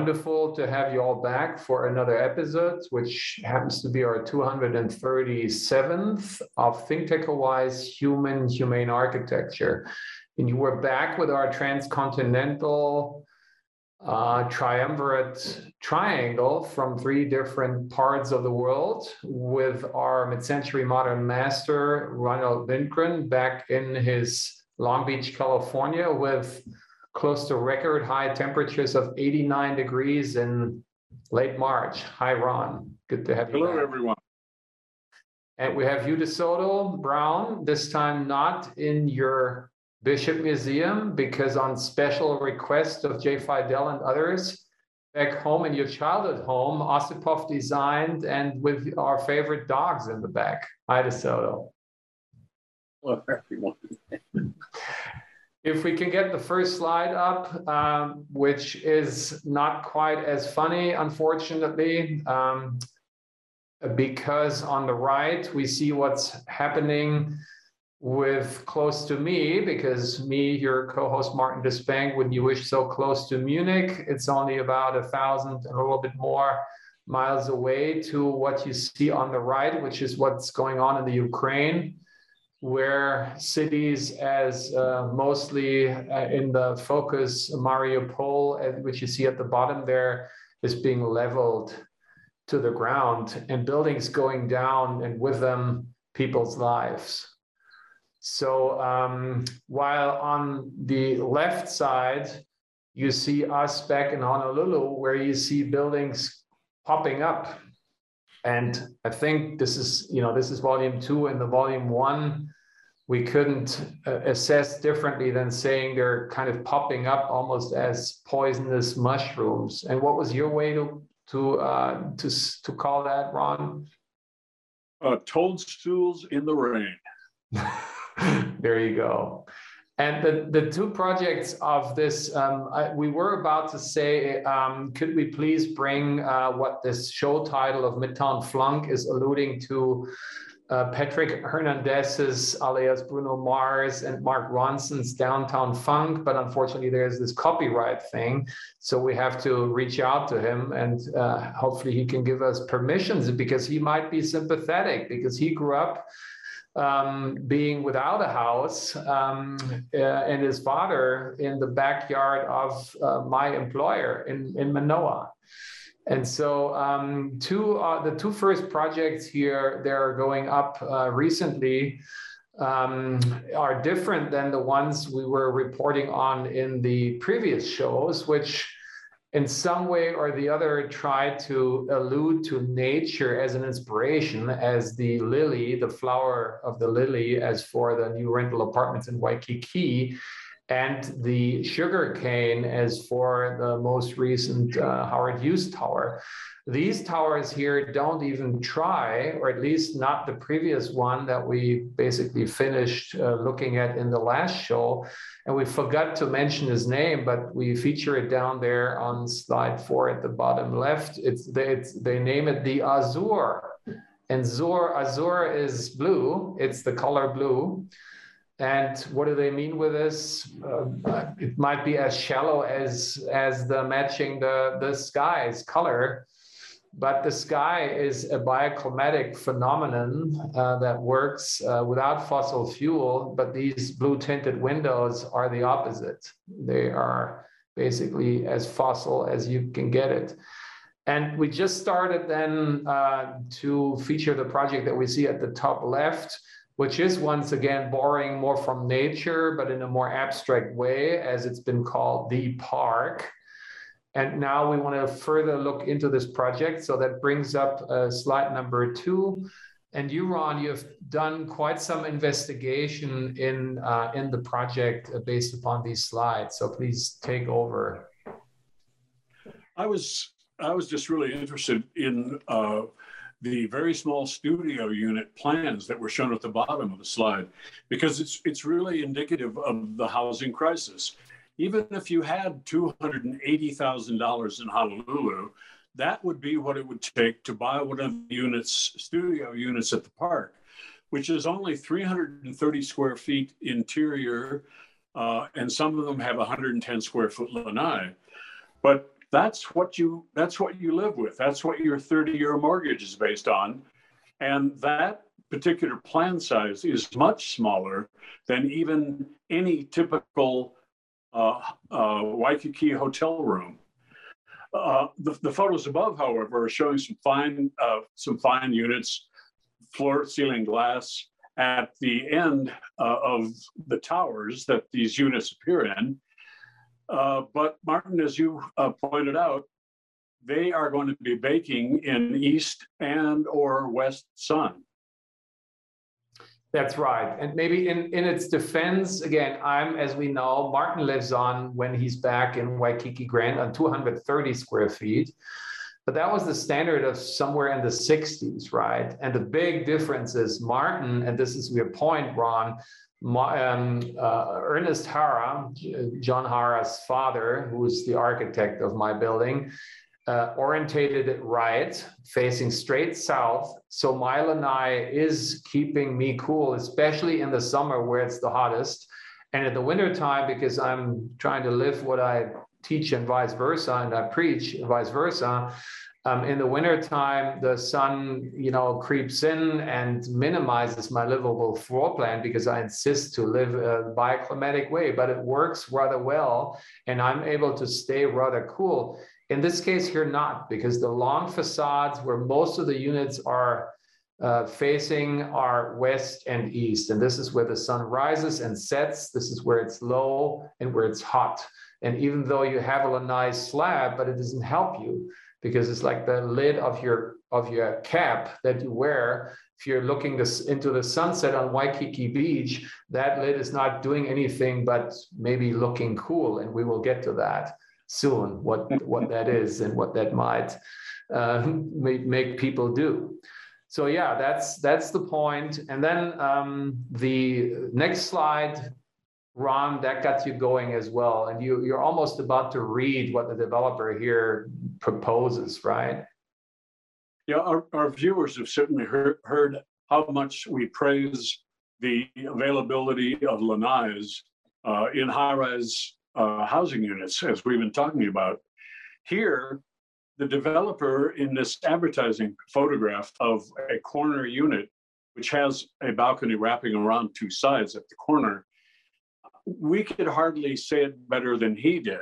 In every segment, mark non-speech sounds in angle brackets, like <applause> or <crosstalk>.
wonderful to have you all back for another episode, which happens to be our 237th of ThinkTech Human Humane Architecture. And you were back with our transcontinental uh, triumvirate triangle from three different parts of the world with our mid-century modern master, Ronald Lindgren, back in his Long Beach, California, with close to record high temperatures of 89 degrees in late March. Hi, Ron. Good to have you. Hello, back. everyone. And we have you, DeSoto Brown, this time not in your Bishop Museum, because on special request of Jay Fidel and others, back home in your childhood home, Ossipoff designed and with our favorite dogs in the back. Hi, DeSoto. Hello, everyone. <laughs> If we can get the first slide up, um, which is not quite as funny, unfortunately, um, because on the right, we see what's happening with close to me, because me, your co-host Martin Despang, when you wish so close to Munich, it's only about a thousand and a little bit more miles away to what you see on the right, which is what's going on in the Ukraine where cities as uh, mostly uh, in the focus Mariupol, uh, which you see at the bottom there, is being leveled to the ground and buildings going down and with them people's lives. So um, while on the left side, you see us back in Honolulu, where you see buildings popping up and I think this is, you know, this is volume two and the volume one. We couldn't uh, assess differently than saying they're kind of popping up almost as poisonous mushrooms. And what was your way to to uh, to to call that, Ron? Uh, toadstools in the rain. <laughs> there you go. And the, the two projects of this, um, I, we were about to say, um, could we please bring uh, what this show title of Midtown Flunk is alluding to? Uh, Patrick Hernandez's alias Bruno Mars and Mark Ronson's Downtown Funk, but unfortunately there's this copyright thing. So we have to reach out to him and uh, hopefully he can give us permissions because he might be sympathetic because he grew up um, being without a house um, uh, and his father in the backyard of uh, my employer in, in Manoa. And so um, two, uh, the two first projects here, that are going up uh, recently, um, are different than the ones we were reporting on in the previous shows, which in some way or the other try to allude to nature as an inspiration, as the lily, the flower of the lily, as for the new rental apartments in Waikiki, and the sugar cane as for the most recent uh, Howard Hughes Tower. These towers here don't even try, or at least not the previous one that we basically finished uh, looking at in the last show. And we forgot to mention his name, but we feature it down there on slide four at the bottom left. It's, it's, they name it the Azure. And Azure, Azure is blue, it's the color blue. And what do they mean with this? Uh, it might be as shallow as as the matching the the sky's color, but the sky is a bioclimatic phenomenon uh, that works uh, without fossil fuel. But these blue tinted windows are the opposite. They are basically as fossil as you can get it. And we just started then uh, to feature the project that we see at the top left which is once again borrowing more from nature, but in a more abstract way, as it's been called the park. And now we want to further look into this project. So that brings up uh, slide number two. And you, Ron, you've done quite some investigation in uh, in the project uh, based upon these slides. So please take over. I was I was just really interested in uh, the very small studio unit plans that were shown at the bottom of the slide, because it's, it's really indicative of the housing crisis. Even if you had $280,000 in Honolulu, that would be what it would take to buy one of the units, studio units at the park, which is only 330 square feet interior, uh, and some of them have 110 square foot lanai. But that's what you that's what you live with. That's what your 30-year mortgage is based on. And that particular plan size is much smaller than even any typical uh, uh, Waikiki hotel room. Uh, the, the, photos above, however, are showing some fine uh, some fine units, floor ceiling glass at the end uh, of the towers that these units appear in. Uh, but Martin, as you pointed out, they are going to be baking in east and or west sun. That's right. And maybe in, in its defense, again, I'm, as we know, Martin lives on when he's back in Waikiki Grand on 230 square feet. But that was the standard of somewhere in the 60s, right? And the big difference is Martin, and this is your point, Ron, um, uh, Ernest Hara, John Hara's father, who is the architect of my building, uh, orientated it right, facing straight south. So my lanai is keeping me cool, especially in the summer where it's the hottest. And in the wintertime, because I'm trying to live what I teach and vice versa, and I preach and vice versa. Um, in the wintertime, the sun, you know, creeps in and minimizes my livable floor plan because I insist to live a bioclimatic way, but it works rather well. And I'm able to stay rather cool. In this case here, not, because the long facades where most of the units are uh, facing are west and east. And this is where the sun rises and sets. This is where it's low and where it's hot. And even though you have a nice slab, but it doesn't help you because it's like the lid of your of your cap that you wear. If you're looking this into the sunset on Waikiki Beach, that lid is not doing anything but maybe looking cool, and we will get to that soon what what that is and what that might uh, make, make people do so yeah that's that's the point and then um, the next slide ron that got you going as well and you you're almost about to read what the developer here proposes right yeah our, our viewers have certainly heard, heard how much we praise the availability of lanais uh, in high-rise uh, housing units, as we've been talking about. Here, the developer in this advertising photograph of a corner unit, which has a balcony wrapping around two sides at the corner, we could hardly say it better than he did.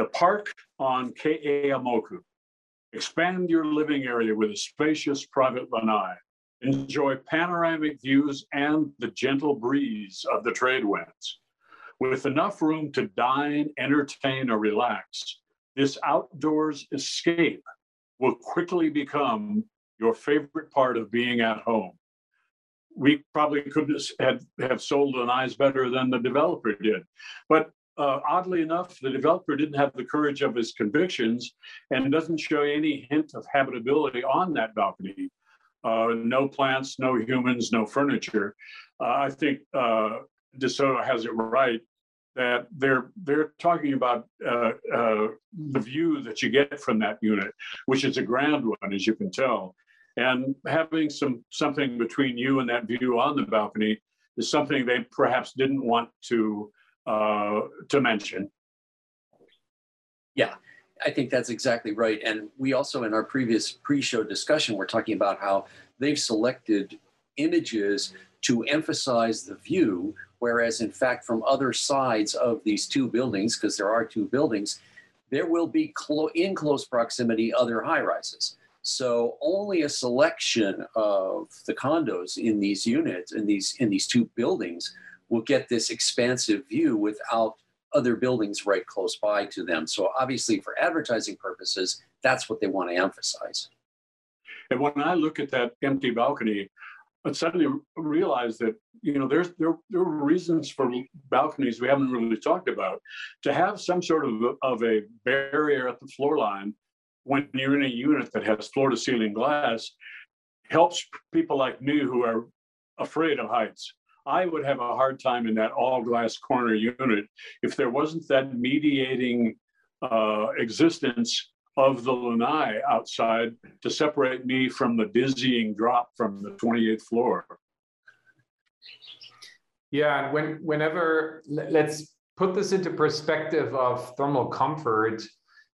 The park on Ke'eaumoku. Expand your living area with a spacious private lanai. Enjoy panoramic views and the gentle breeze of the trade winds. With enough room to dine, entertain, or relax, this outdoors escape will quickly become your favorite part of being at home. We probably couldn't have, sold lanais better than the developer did. But uh, oddly enough, the developer didn't have the courage of his convictions and doesn't show any hint of habitability on that balcony. Uh, no plants, no humans, no furniture. Uh, I think uh, DeSoto has it right that they're they're talking about uh, uh, the view that you get from that unit, which is a grand one, as you can tell, and having some something between you and that view on the balcony is something they perhaps didn't want to uh, to mention. Yeah, I think that's exactly right. And we also, in our previous pre-show discussion, we're talking about how they've selected images to emphasize the view Whereas, in fact, from other sides of these two buildings, because there are two buildings, there will be clo- in close proximity other high rises. So only a selection of the condos in these units, in these in these two buildings, will get this expansive view without other buildings right close by to them. So obviously, for advertising purposes, that's what they want to emphasize. And when I look at that empty balcony, but suddenly realized that you know there's there, there are reasons for balconies we haven't really talked about to have some sort of of a barrier at the floor line when you're in a unit that has floor to ceiling glass helps people like me who are afraid of heights i would have a hard time in that all glass corner unit if there wasn't that mediating uh, existence of the lanai outside to separate me from the dizzying drop from the 28th floor. Yeah, and when whenever let's put this into perspective of thermal comfort.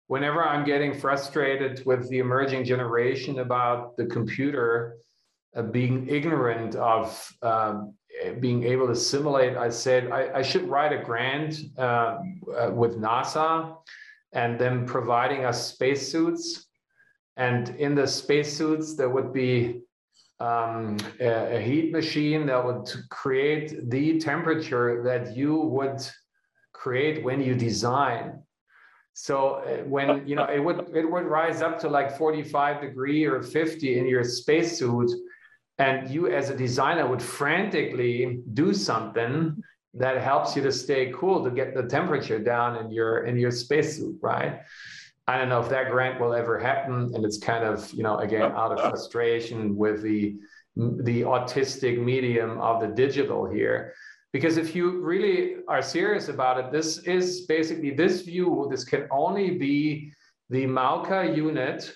whenever I'm getting frustrated with the emerging generation about the computer uh, being ignorant of um, being able to simulate, I said I, I should write a grant uh, uh, with NASA and them providing us spacesuits. And in the spacesuits, there would be um, a, a, heat machine that would create the temperature that you would create when you design. So uh, when you know it would it would rise up to like 45 degree or 50 in your spacesuit, and you as a designer would frantically do something that helps you to stay cool to get the temperature down in your in your spacesuit, right? I don't know if that grant will ever happen, and it's kind of you know again out of frustration with the the autistic medium of the digital here. Because if you really are serious about it, this is basically this view. This can only be the Mauka unit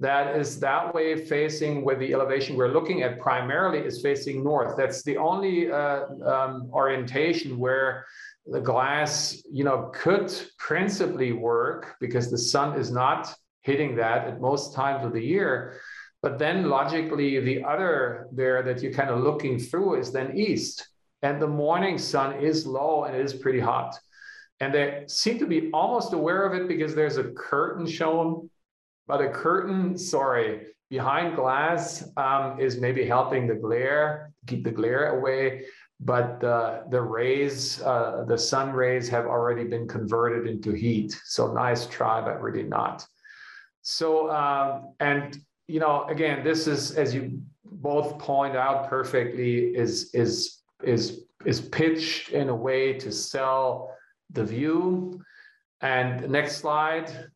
that is that way facing where the elevation we're looking at primarily is facing north. That's the only uh, um, orientation where the glass, you know, could principally work because the sun is not hitting that at most times of the year. But then logically, the other there that you're kind of looking through is then east. And the morning sun is low and it is pretty hot. And they seem to be almost aware of it because there's a curtain shown. But a curtain, sorry, behind glass um, is maybe helping the glare, keep the glare away but the, the rays, uh, the sun rays have already been converted into heat. So nice try, but really not. So, um, and, you know, again, this is, as you both point out perfectly, is, is, is, is pitched in a way to sell the view. And next slide.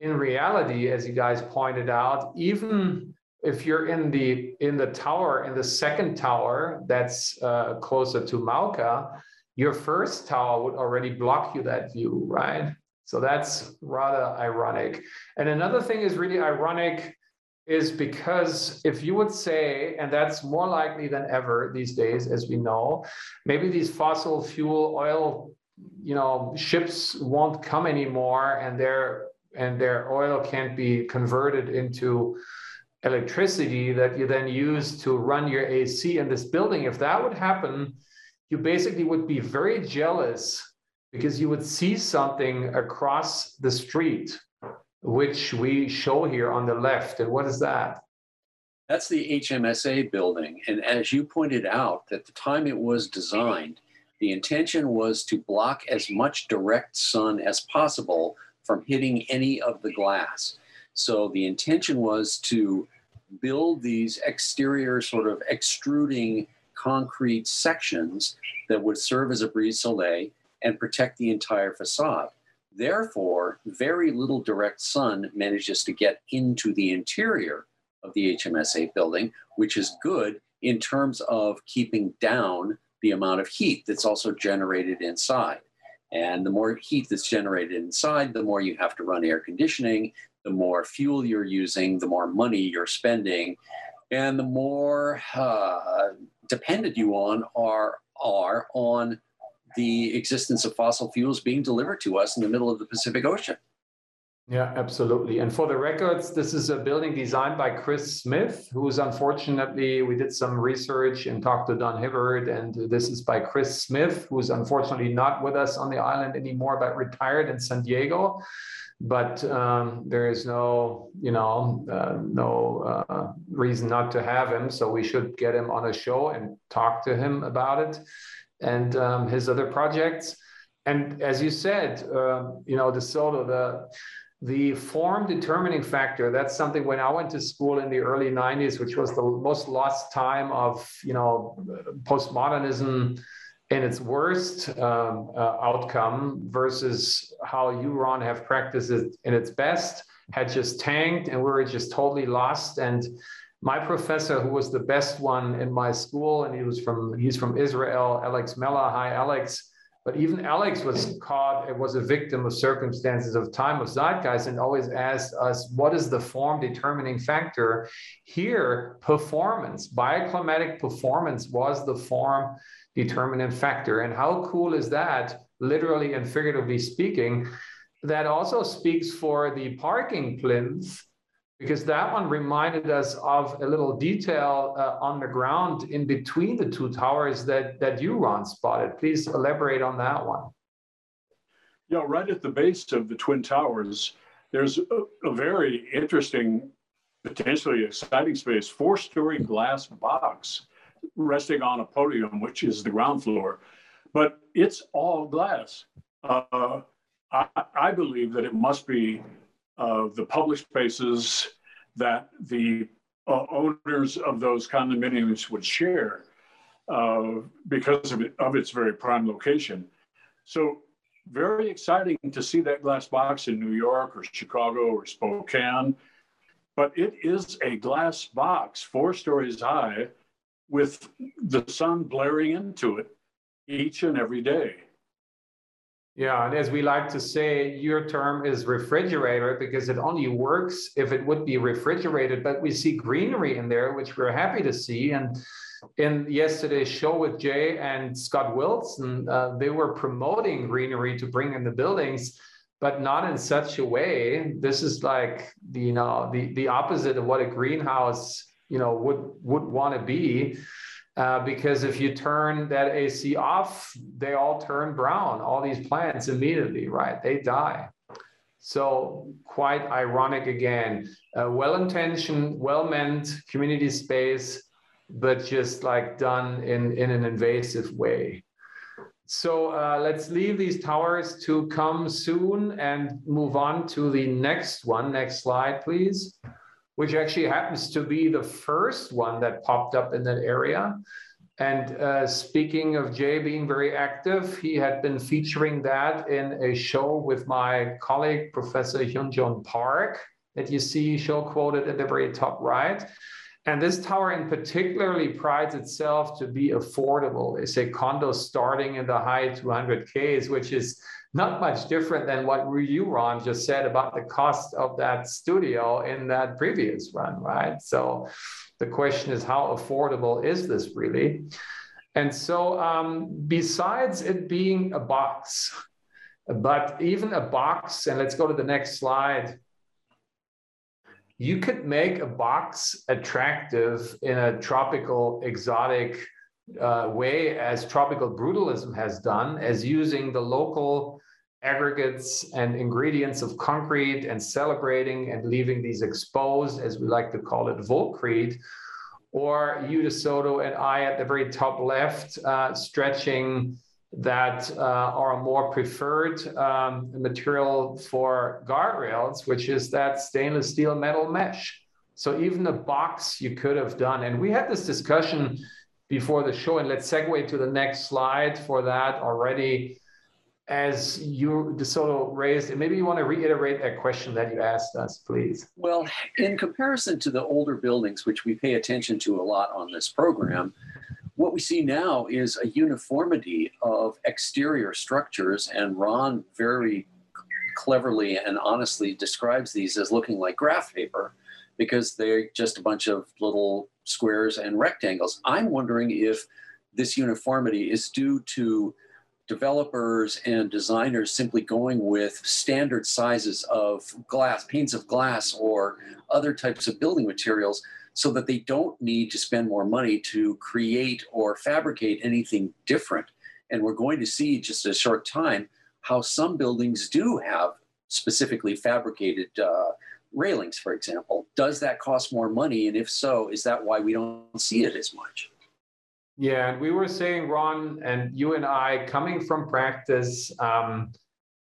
In reality, as you guys pointed out, even if you're in the in the tower in the second tower that's uh, closer to Mauka, your first tower would already block you that view, right? So that's rather ironic. And another thing is really ironic is because if you would say, and that's more likely than ever these days, as we know, maybe these fossil fuel oil, you know, ships won't come anymore, and their and their oil can't be converted into electricity that you then use to run your AC in this building, if that would happen, you basically would be very jealous because you would see something across the street, which we show here on the left. And what is that? That's the HMSA building. And as you pointed out, at the time it was designed, the intention was to block as much direct sun as possible from hitting any of the glass. So the intention was to build these exterior sort of extruding concrete sections that would serve as a brise soleil and protect the entire facade. Therefore, very little direct sun manages to get into the interior of the HMSA building, which is good in terms of keeping down the amount of heat that's also generated inside. And the more heat that's generated inside, the more you have to run air conditioning, the more fuel you're using, the more money you're spending, and the more uh, dependent you on are are on the existence of fossil fuels being delivered to us in the middle of the Pacific Ocean. Yeah, absolutely. And for the records, this is a building designed by Chris Smith, who's unfortunately, we did some research and talked to Don Hibbard, and this is by Chris Smith, who's unfortunately not with us on the island anymore, but retired in San Diego but um, there is no, you know, uh, no uh, reason not to have him. So we should get him on a show and talk to him about it and um, his other projects. And as you said, uh, you know, the solo, the the form determining factor. That's something when I went to school in the early '90s, which was the most lost time of you know postmodernism in its worst um, uh, outcome versus how you, Ron, have practiced it in its best had just tanked and we were just totally lost. And my professor, who was the best one in my school, and he was from he's from Israel, Alex Mella. Hi, Alex. But even Alex was caught, it was a victim of circumstances of time of zeitgeist and always asked us, what is the form determining factor? Here, performance, bioclimatic performance was the form determinant factor. And how cool is that, literally and figuratively speaking? that also speaks for the parking plinth because that one reminded us of a little detail uh, on the ground in between the two towers that, that you, Ron, spotted. Please elaborate on that one. Yeah, right at the base of the Twin Towers, there's a, a very interesting, potentially exciting space, four story glass box resting on a podium, which is the ground floor. But it's all glass. Uh, I, I believe that it must be uh, the public spaces that the uh, owners of those condominiums would share uh, because of, it, of its very prime location. So very exciting to see that glass box in New York or Chicago or Spokane. But it is a glass box, four stories high, with the sun blaring into it each and every day. Yeah, and as we like to say, your term is refrigerator because it only works if it would be refrigerated. But we see greenery in there, which we're happy to see. And in yesterday's show with Jay and Scott Wilson, uh, they were promoting greenery to bring in the buildings, but not in such a way. This is like the you know the the opposite of what a greenhouse you know would would want to be. Uh, because if you turn that AC off, they all turn brown. All these plants immediately, right? They die. So quite ironic again. Uh, well-intentioned, well-meant community space, but just like done in in an invasive way. So uh, let's leave these towers to come soon and move on to the next one. Next slide, please which actually happens to be the first one that popped up in that area. And uh, speaking of Jay being very active, he had been featuring that in a show with my colleague, Professor Hyoung-June Park, that you see show quoted at the very top right. And this tower in particularly prides itself to be affordable. It's a condo starting in the high 200Ks, which is not much different than what you, Ron, just said about the cost of that studio in that previous run, right? So the question is, how affordable is this really? And so, um, besides it being a box, but even a box, and let's go to the next slide. You could make a box attractive in a tropical, exotic uh, way as tropical brutalism has done, as using the local aggregates and ingredients of concrete and celebrating and leaving these exposed, as we like to call it, volcrete, or you, DeSoto, and I at the very top left, uh, stretching that uh, are more preferred um, material for guardrails, which is that stainless steel metal mesh. So even a box you could have done. And we had this discussion before the show, and let's segue to the next slide for that already as you DeSoto raised, and maybe you want to reiterate that question that you asked us, please. Well, in comparison to the older buildings, which we pay attention to a lot on this program, what we see now is a uniformity of exterior structures, and Ron very cleverly and honestly describes these as looking like graph paper because they're just a bunch of little squares and rectangles. I'm wondering if this uniformity is due to developers and designers simply going with standard sizes of glass, panes of glass, or other types of building materials so that they don't need to spend more money to create or fabricate anything different. And we're going to see just a short time how some buildings do have specifically fabricated uh, railings, for example. Does that cost more money? And if so, is that why we don't see it as much? Yeah, and we were saying, Ron, and you and I, coming from practice, um,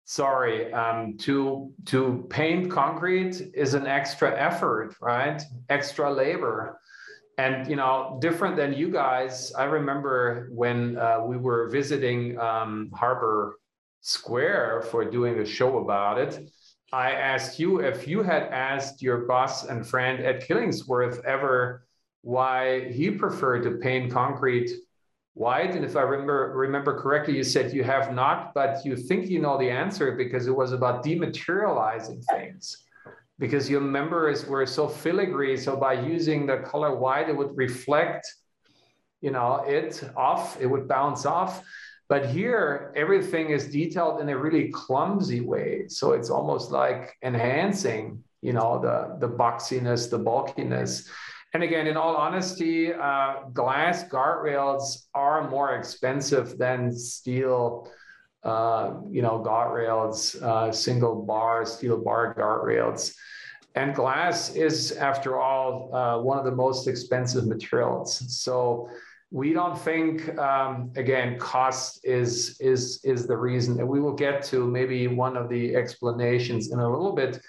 sorry, um, to to paint concrete is an extra effort, right? Extra labor, and you know, different than you guys. I remember when uh, we were visiting um, Harbor Square for doing a show about it. I asked you if you had asked your boss and friend Ed Killingsworth ever why he preferred to paint concrete white. And if I remember remember correctly, you said you have not, but you think you know the answer because it was about dematerializing things. Because your members were so filigree, so by using the color white, it would reflect, you know, it off, it would bounce off. But here, everything is detailed in a really clumsy way. So it's almost like enhancing, you know, the, the boxiness, the bulkiness. And again, in all honesty, uh, glass guardrails are more expensive than steel, uh, you know, guardrails, uh, single bar, steel bar guardrails. And glass is, after all, uh, one of the most expensive materials. So we don't think, um, again, cost is is is the reason, and we will get to maybe one of the explanations in a little bit.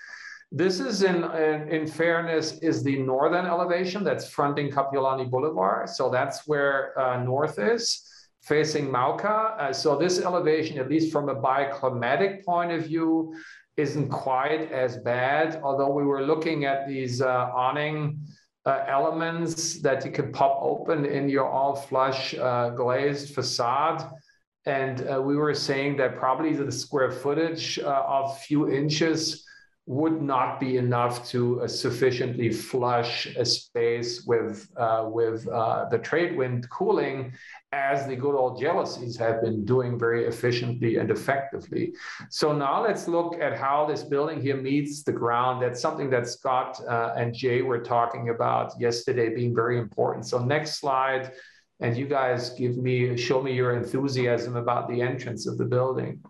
This is in, in, in fairness is the northern elevation that's fronting Kapiolani Boulevard. So that's where uh, north is facing Mauka. Uh, so this elevation, at least from a bioclimatic point of view, isn't quite as bad. Although we were looking at these uh, awning uh, elements that you can pop open in your all flush uh, glazed facade. And uh, we were saying that probably the square footage of few inches would not be enough to uh, sufficiently flush a space with uh, with uh, the trade wind cooling as the good old jalousies have been doing very efficiently and effectively. So now let's look at how this building here meets the ground. That's something that Scott uh, and Jay were talking about yesterday being very important. So next slide, and you guys give me, show me your enthusiasm about the entrance of the building.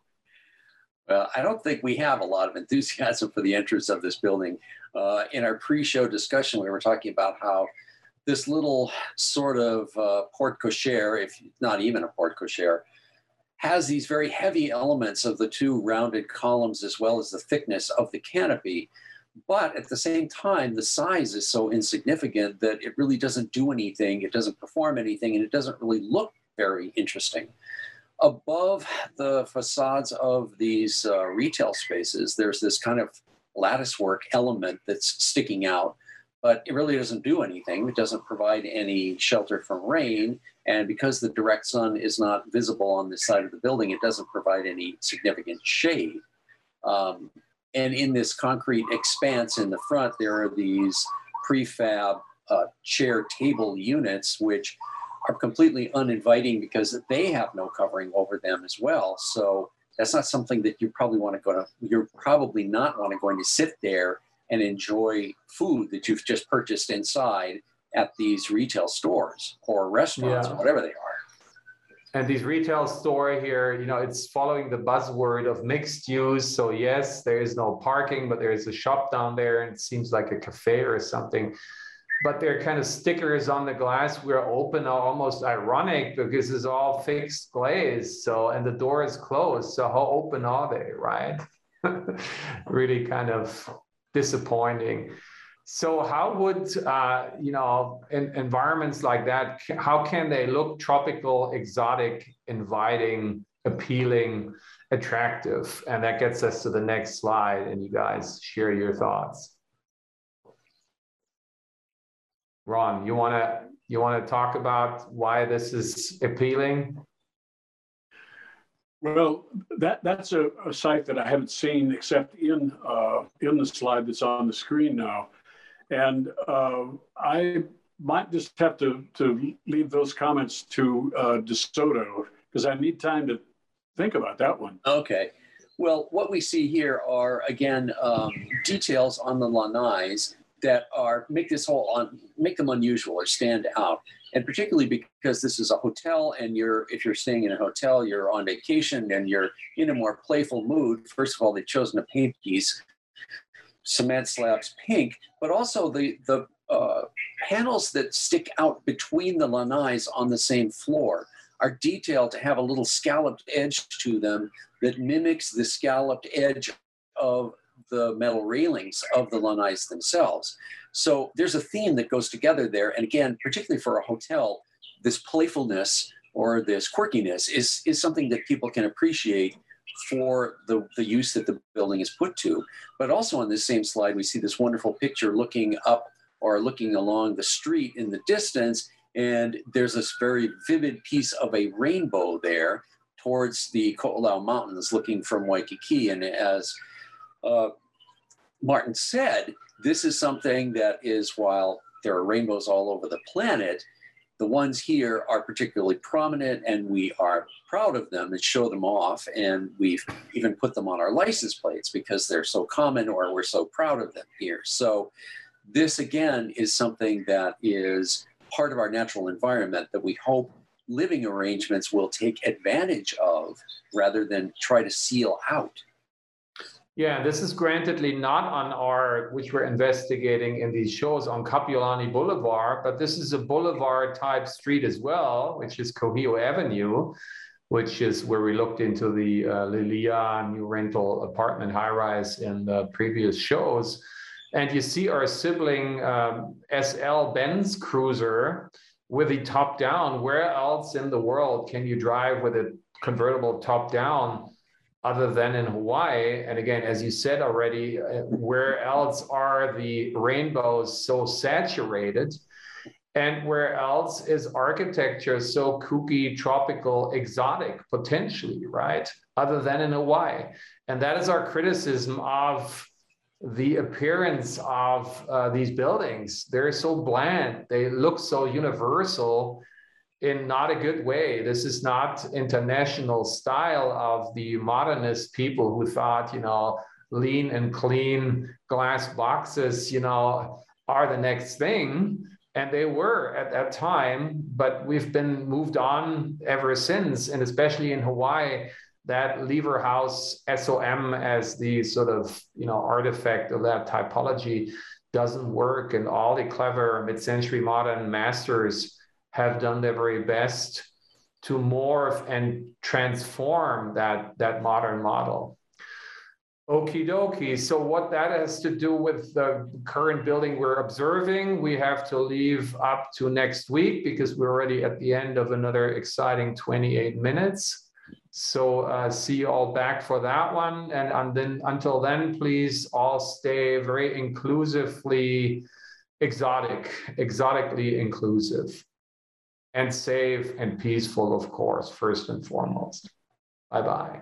Well, I don't think we have a lot of enthusiasm for the entrance of this building. Uh, in our pre-show discussion, we were talking about how this little sort of uh, porte cochere, if not even a porte cochere, has these very heavy elements of the two rounded columns as well as the thickness of the canopy. But at the same time, the size is so insignificant that it really doesn't do anything, it doesn't perform anything, and it doesn't really look very interesting above the facades of these uh, retail spaces, there's this kind of lattice work element that's sticking out, but it really doesn't do anything. It doesn't provide any shelter from rain. And because the direct sun is not visible on this side of the building, it doesn't provide any significant shade. Um, and in this concrete expanse in the front, there are these prefab uh, chair table units, which are completely uninviting because they have no covering over them as well. So that's not something that you probably want to go to. You're probably not want to going to sit there and enjoy food that you've just purchased inside at these retail stores or restaurants yeah. or whatever they are. And these retail store here, you know, it's following the buzzword of mixed use. So yes, there is no parking, but there is a shop down there, and it seems like a cafe or something but they're kind of stickers on the glass. We're open almost ironic because it's all fixed glaze so and the door is closed so how open are they right? <laughs> Really kind of disappointing. So how would uh, you know in environments like that how can they look tropical exotic inviting appealing attractive? And that gets us to the next slide and you guys share your thoughts Ron, you want to you want to talk about why this is appealing? Well, that that's a, a site that I haven't seen except in uh, in the slide that's on the screen now, and uh, I might just have to to leave those comments to uh, DeSoto because I need time to think about that one. Okay. Well, what we see here are again um, details on the lanais that are make this whole on make them unusual or stand out. And particularly because this is a hotel and you're if you're staying in a hotel you're on vacation and you're in a more playful mood. First of all they've chosen to paint these cement slabs pink but also the the uh, panels that stick out between the lanais on the same floor are detailed to have a little scalloped edge to them that mimics the scalloped edge of the metal railings of the lanais themselves. So there's a theme that goes together there. And again, particularly for a hotel, this playfulness or this quirkiness is, is something that people can appreciate for the, the use that the building is put to. But also on this same slide, we see this wonderful picture looking up or looking along the street in the distance. And there's this very vivid piece of a rainbow there towards the Ko'olau Mountains looking from Waikiki. And as uh, Martin said, this is something that is, while there are rainbows all over the planet, the ones here are particularly prominent and we are proud of them and show them off. And we've even put them on our license plates because they're so common or we're so proud of them here. So, this again is something that is part of our natural environment that we hope living arrangements will take advantage of rather than try to seal out. Yeah, this is grantedly not on our, which we're investigating in these shows on Kapiolani Boulevard, but this is a boulevard type street as well, which is Kuhio Avenue, which is where we looked into the uh, Lilia new rental apartment high rise in the previous shows. And you see our sibling um, SL Benz Cruiser with the top down. Where else in the world can you drive with a convertible top down? Other than in Hawaii. And again, as you said already, uh, where else are the rainbows so saturated? And where else is architecture so kooky, tropical, exotic, potentially, right? Other than in Hawaii. And that is our criticism of the appearance of uh, these buildings. They're so bland, they look so universal in not a good way. This is not international style of the modernist people who thought, you know, lean and clean glass boxes, you know, are the next thing. And they were at that time, but we've been moved on ever since. And especially in Hawaii, that lever house SOM as the sort of, you know, artifact of that typology doesn't work. And all the clever mid-century modern masters have done their very best to morph and transform that, that modern model. Okie dokie. So, what that has to do with the current building we're observing, we have to leave up to next week because we're already at the end of another exciting 28 minutes. So, uh, see you all back for that one. And, and then until then, please all stay very inclusively exotic, exotically inclusive and safe and peaceful, of course, first and foremost. Bye bye.